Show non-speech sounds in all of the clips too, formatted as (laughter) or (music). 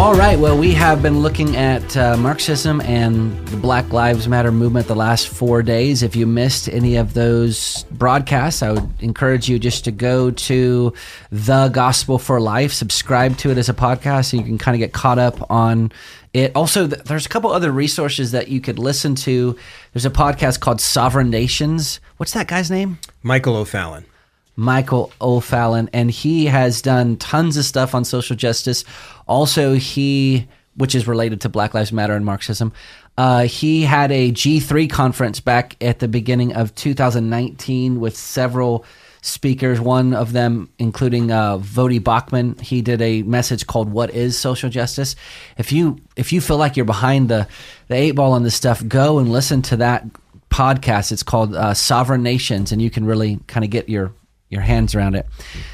All right. Well, we have been looking at uh, Marxism and the Black Lives Matter movement the last four days. If you missed any of those broadcasts, I would encourage you just to go to The Gospel for Life, subscribe to it as a podcast, so you can kind of get caught up on it. Also, th- there's a couple other resources that you could listen to. There's a podcast called Sovereign Nations. What's that guy's name? Michael O'Fallon. Michael O'Fallon, and he has done tons of stuff on social justice. Also, he, which is related to Black Lives Matter and Marxism, uh, he had a G3 conference back at the beginning of 2019 with several speakers. One of them, including uh, Voddie Baucham, he did a message called "What Is Social Justice." If you if you feel like you're behind the the eight ball on this stuff, go and listen to that podcast. It's called uh, Sovereign Nations, and you can really kind of get your your hands around it.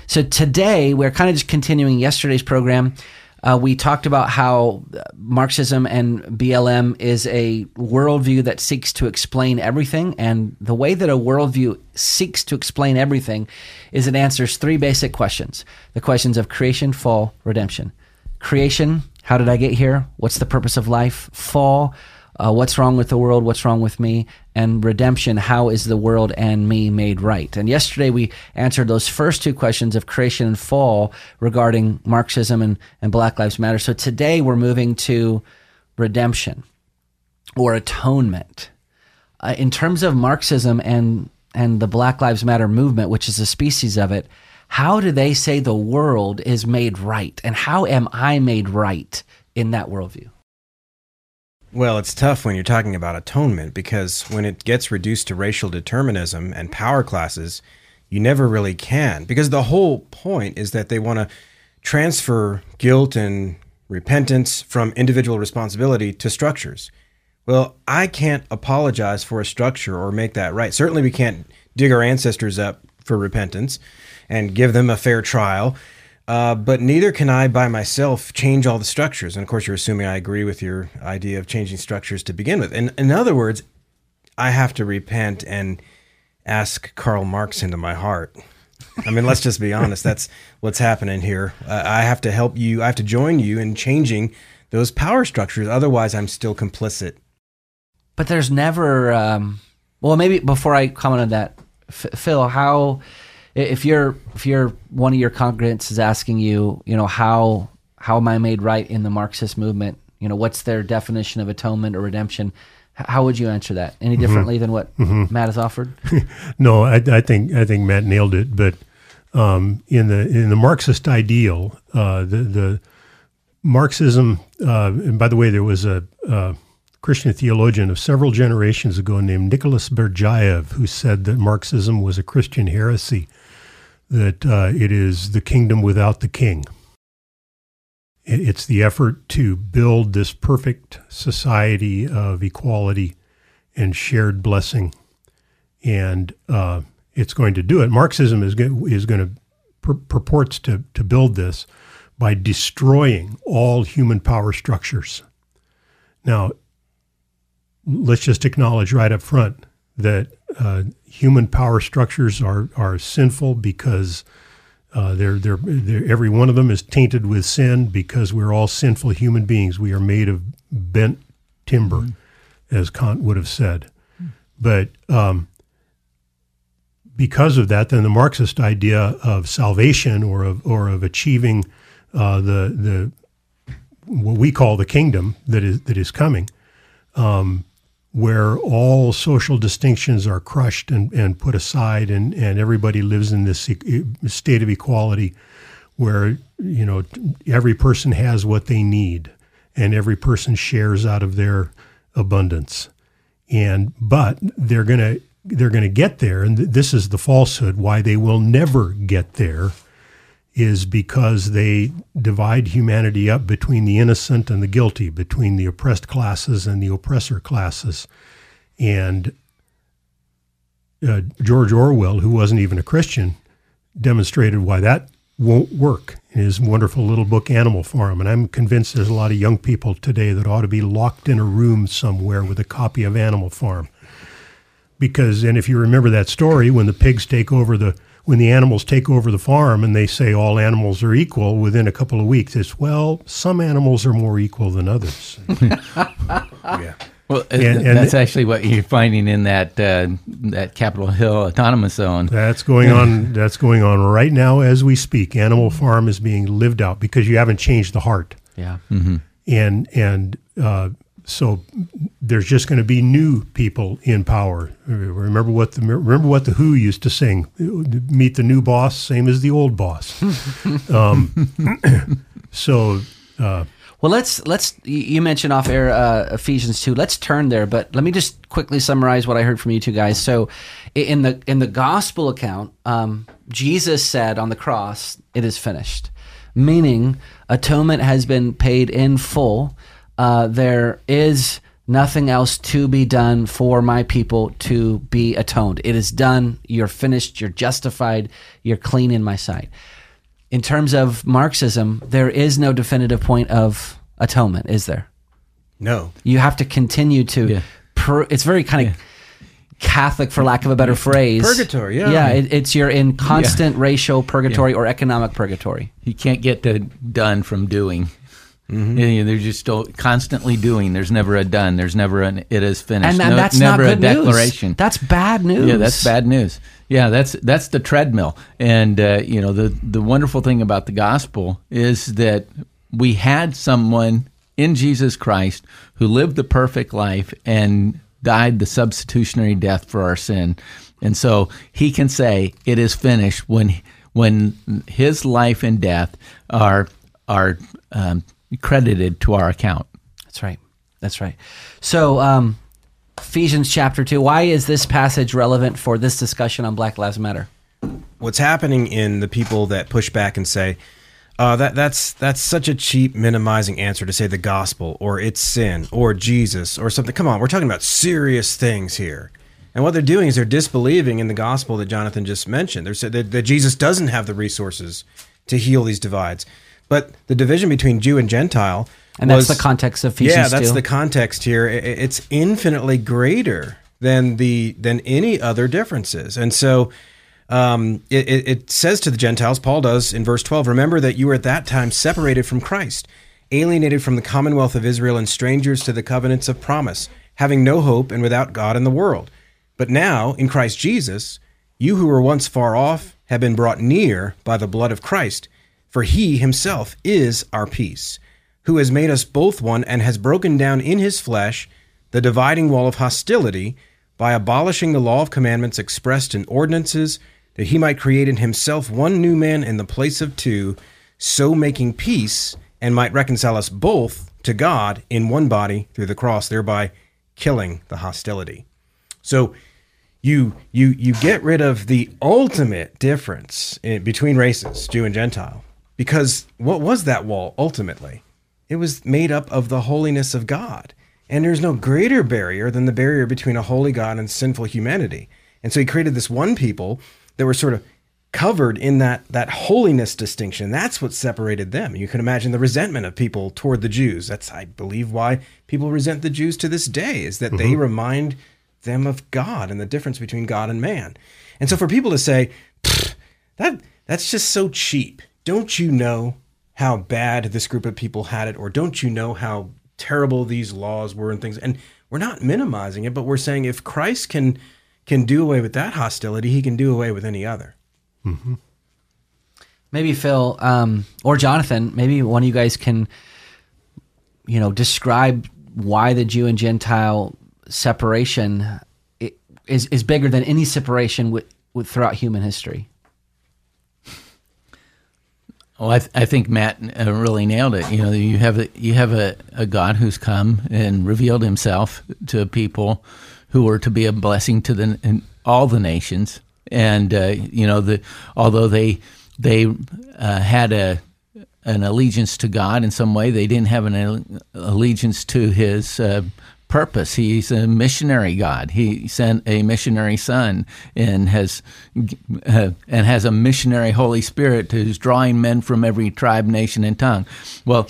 So today we're kind of just continuing yesterday's program. Uh, we talked about how Marxism and BLM is a worldview that seeks to explain everything. And the way that a worldview seeks to explain everything is it answers three basic questions the questions of creation, fall, redemption. Creation, how did I get here? What's the purpose of life? Fall, uh, what's wrong with the world, what's wrong with me, and redemption, how is the world and me made right? And yesterday we answered those first two questions of creation and fall regarding Marxism and, and Black Lives Matter. So today we're moving to redemption or atonement. Uh, in terms of Marxism and, and the Black Lives Matter movement, which is a species of it, how do they say the world is made right? And how am I made right in that worldview? Well, it's tough when you're talking about atonement because when it gets reduced to racial determinism and power classes, you never really can. Because the whole point is that they want to transfer guilt and repentance from individual responsibility to structures. Well, I can't apologize for a structure or make that right. Certainly, we can't dig our ancestors up for repentance and give them a fair trial. Uh, but neither can I by myself change all the structures. And of course, you're assuming I agree with your idea of changing structures to begin with. And in other words, I have to repent and ask Karl Marx into my heart. I mean, let's just be honest. That's what's happening here. Uh, I have to help you. I have to join you in changing those power structures. Otherwise, I'm still complicit. But there's never. Um, well, maybe before I comment on that, F- Phil, how if you're if you're one of your congregants is asking you, you know, how how am I made right in the Marxist movement? You know, what's their definition of atonement or redemption? How would you answer that? Any mm-hmm. differently mm-hmm. than what mm-hmm. Matt has offered? (laughs) no, I, I, think I think Matt nailed it. But um, in the in the Marxist ideal, uh, the the Marxism, uh, and by the way, there was a, a Christian theologian of several generations ago named Nicholas Berdyaev who said that Marxism was a Christian heresy that uh, it is the kingdom without the king. It's the effort to build this perfect society of equality and shared blessing, and uh, it's going to do it. Marxism is is going to pur- purports to to build this by destroying all human power structures. Now, let's just acknowledge right up front that uh, human power structures are are sinful because uh, they're, they're, they're, every one of them is tainted with sin because we're all sinful human beings. We are made of bent timber, mm-hmm. as Kant would have said. Mm-hmm. But um, because of that, then the Marxist idea of salvation or of or of achieving uh, the the what we call the kingdom that is that is coming um, where all social distinctions are crushed and, and put aside and, and everybody lives in this state of equality where you know every person has what they need and every person shares out of their abundance. And but they're going to they're going to get there and th- this is the falsehood why they will never get there is because they divide humanity up between the innocent and the guilty, between the oppressed classes and the oppressor classes. And uh, George Orwell, who wasn't even a Christian, demonstrated why that won't work in his wonderful little book Animal Farm. And I'm convinced there's a lot of young people today that ought to be locked in a room somewhere with a copy of Animal Farm. Because, and if you remember that story, when the pigs take over the when the animals take over the farm and they say all animals are equal within a couple of weeks, it's well, some animals are more equal than others. (laughs) yeah. Well, And- and that's the- actually what you're finding in that uh, that Capitol Hill autonomous zone. That's going on. That's going on right now as we speak. Animal Farm is being lived out because you haven't changed the heart, Yeah. and and uh, so there's just going to be new people in power. Remember what the remember what the Who used to sing: "Meet the new boss, same as the old boss." (laughs) um, (coughs) so uh, Well, let's let's. You mentioned off air uh, Ephesians two. Let's turn there, but let me just quickly summarize what I heard from you two guys. So, in the in the gospel account, um, Jesus said on the cross, "It is finished," meaning atonement has been paid in full. Uh, there is nothing else to be done for my people to be atoned. It is done. You're finished. You're justified. You're clean in my sight in terms of Marxism, there is no definitive point of atonement, is there? No. You have to continue to. Yeah. Per, it's very kind of Catholic, for lack of a better phrase. Purgatory, yeah. Yeah, it, it's you're in constant racial purgatory or economic purgatory. You can't get to done from doing. Mm-hmm. Yeah, they're just still constantly doing. There's never a done. There's never an it is finished. And, and No- that's never not a good declaration. news. That's bad news. Yeah, that's bad news. Yeah, that's that's the treadmill. And uh, you know, the the wonderful thing about the gospel is that we had someone in Jesus Christ who lived the perfect life and died the substitutionary death for our sin. And so he can say it is finished when when his life and death are are um, credited to our account. That's right. That's right. So, um, Ephesians chapter 2, why is this passage relevant for this discussion on Black Lives Matter? what's happening in the people that push back and say uh, that that's that's such a cheap minimizing answer to say the gospel or it's sin or Jesus or something. Come on, we're talking about serious things here. And what they're doing is they're disbelieving in the gospel that Jonathan just mentioned. They're saying that, that Jesus doesn't have the resources to heal these divides. But the division between Jew and Gentile And that's was- the context of Ephesians yeah, that's 2. the context here. It's infinitely greater than the than any other differences, and so um, it, it, it says to the Gentiles, Paul does in verse twelve. Remember that you were at that time separated from Christ, alienated from the commonwealth of Israel, and strangers to the covenants of promise, having no hope and without God in the world. But now in Christ Jesus, you who were once far off have been brought near by the blood of Christ, for He Himself is our peace who has made us both one and has broken down in his flesh the dividing wall of hostility by abolishing the law of commandments expressed in ordinances, that he might create in himself one new man in the place of two, so making peace, and might reconcile us both to God in one body through the cross, thereby killing the hostility. So you you you get rid of the ultimate difference in, between races, Jew and Gentile, because what was that wall ultimately? It was made up of the holiness of God, and there's no greater barrier than the barrier between a holy God and sinful humanity. And so he created this one people that were sort of covered in that that holiness distinction. That's what separated them. You can imagine the resentment of people toward the Jews. That's I believe why people resent the Jews to this day is that they mm-hmm. remind them of God and the difference between God and man. And so for people to say that that's just so cheap. Don't you know how bad this group of people had it or don't you know how terrible these laws were and things and we're not minimizing it but we're saying if Christ can can do away with that hostility, he can do away with any other. maybe Phil um, or Jonathan, maybe one of you guys can, you know, describe why the Jew and Gentile separation is is bigger than any separation with, with throughout human history. Well, I, th- I think Matt uh, really nailed it. You know, you have a, you have a, a God who's come and revealed Himself to people who are to be a blessing to the all the nations, and uh, you know, the although they they uh, had a an allegiance to God in some way, they didn't have an allegiance to His uh, purpose. He's a missionary God. He sent a missionary son and has uh, and has a missionary Holy Spirit who's drawing men from every tribe, nation, and tongue. Well.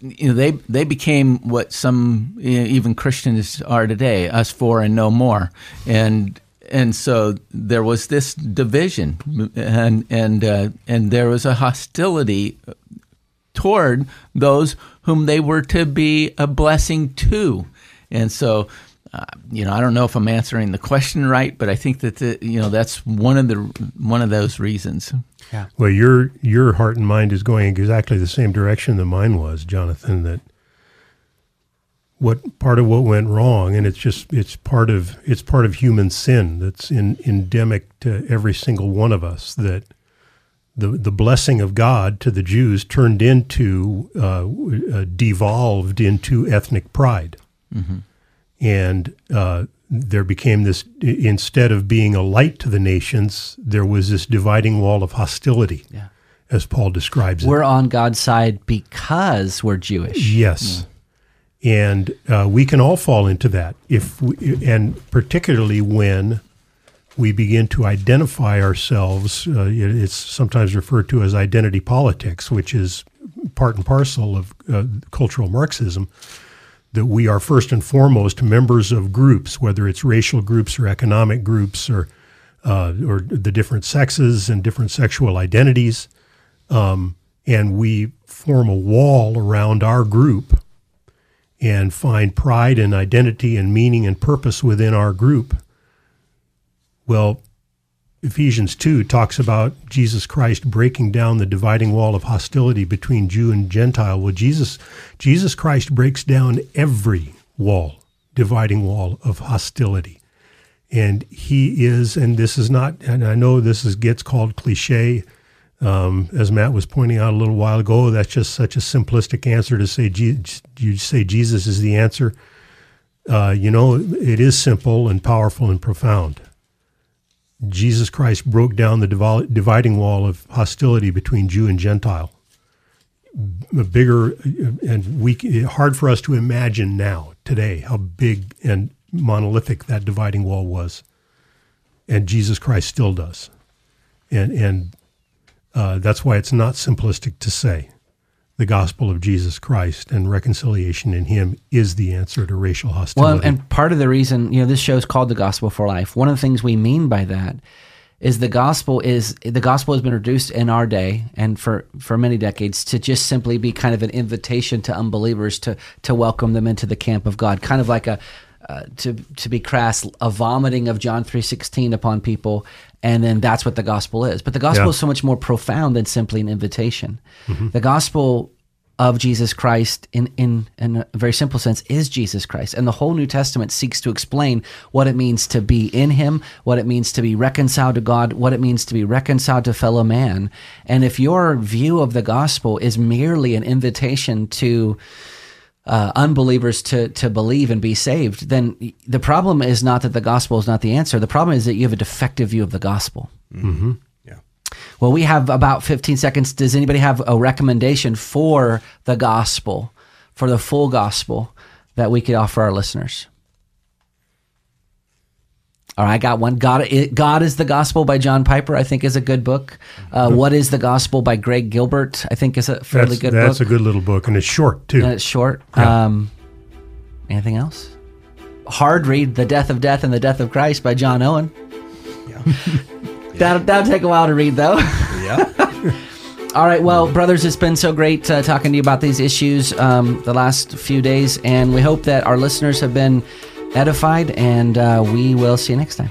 You know, they they became what some even Christians are today, us four and no more, and and so there was this division, and and uh, and there was a hostility toward those whom they were to be a blessing to. And so, uh, you know, I don't know if I'm answering the question right, but I think that the, you know that's one of the one of those reasons. Yeah. Well, your your heart and mind is going exactly the same direction that mine was, Jonathan. That what part of what went wrong, and it's just it's part of it's part of human sin that's in, endemic to every single one of us. That the the blessing of God to the Jews turned into uh, uh, devolved into ethnic pride. Mm-hmm. And uh, there became this, instead of being a light to the nations, there was this dividing wall of hostility, yeah. as Paul describes we're it. We're on God's side because we're Jewish. Yes. Yeah. And uh, we can all fall into that if we, and particularly when we begin to identify ourselves. Uh, it's sometimes referred to as identity politics, which is part and parcel of uh, cultural Marxism that we are first and foremost members of groups, whether it's racial groups or economic groups or uh, or the different sexes and different sexual identities, um, and we form a wall around our group and find pride and identity and meaning and purpose within our group. Well, Ephesians 2 talks about Jesus Christ breaking down the dividing wall of hostility between Jew and Gentile. Well, Jesus, Jesus Christ breaks down every wall, dividing wall of hostility. And he is, and this is not, and I know this is, gets called cliche, um, as Matt was pointing out a little while ago, that's just such a simplistic answer to say, you say Jesus is the answer. Uh, you know, it is simple and powerful and profound. Jesus Christ broke down the dividing wall of hostility between Jew and Gentile. A bigger and we hard for us to imagine now today how big and monolithic that dividing wall was, and Jesus Christ still does, and and uh, that's why it's not simplistic to say the gospel of Jesus Christ and reconciliation in Him is the answer to racial hostility. Well, and part of the reason, you know, this show is called the Gospel for Life. One of the things we mean by that is the gospel is the gospel has been reduced in our day and for for many decades to just simply be kind of an invitation to unbelievers to to welcome them into the camp of God, kind of like a uh, to to be crass, a vomiting of John three sixteen upon people, and then that's what the gospel is. But the gospel yeah. is so much more profound than simply an invitation. Mm-hmm. The gospel of Jesus Christ in, in, in a very simple sense is Jesus Christ. And the whole New Testament seeks to explain what it means to be in Him, what it means to be reconciled to God, what it means to be reconciled to fellow man. And if your view of the gospel is merely an invitation to uh, unbelievers to to believe and be saved, then the problem is not that the gospel is not the answer. The problem is that you have a defective view of the gospel. Mm-hmm. Yeah. Well, we have about 15 seconds. Does anybody have a recommendation for the gospel, for the full gospel that we could offer our listeners? All right, I got one. God, God is the Gospel by John Piper. I think is a good book. Uh, what is the Gospel by Greg Gilbert? I think is a fairly that's, good. That's book. a good little book, and it's short too. And it's short. Yeah. Um, anything else? Hard read: The Death of Death in the Death of Christ by John Owen. Yeah. (laughs) that'll, that'll take a while to read, though. Yeah. (laughs) All right, well, brothers, it's been so great uh, talking to you about these issues um, the last few days, and we hope that our listeners have been edified, and uh, we will see you next time.